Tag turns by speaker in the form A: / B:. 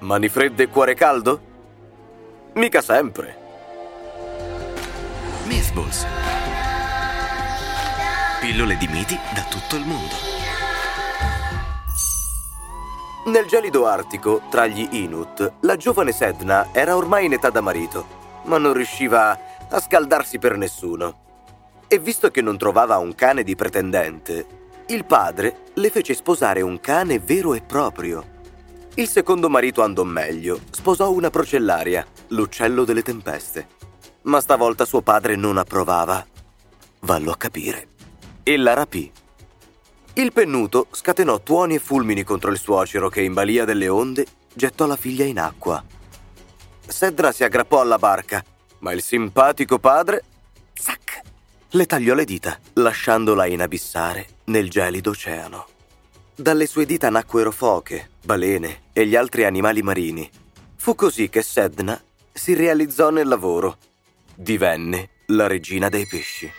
A: Mani fredde e cuore caldo? Mica sempre.
B: Mythballs. Pillole di miti da tutto il mondo.
A: Nel gelido artico, tra gli Inuit, la giovane Sedna era ormai in età da marito, ma non riusciva a scaldarsi per nessuno. E visto che non trovava un cane di pretendente, il padre le fece sposare un cane vero e proprio. Il secondo marito andò meglio, sposò una procellaria, l'uccello delle tempeste. Ma stavolta suo padre non approvava. Vallo a capire. E la rapì. Il pennuto scatenò tuoni e fulmini contro il suocero che in balia delle onde gettò la figlia in acqua. Sedra si aggrappò alla barca, ma il simpatico padre, zac, le tagliò le dita, lasciandola inabissare nel gelido oceano. Dalle sue dita nacquero foche, balene e gli altri animali marini. Fu così che Sedna si realizzò nel lavoro. Divenne la regina dei pesci.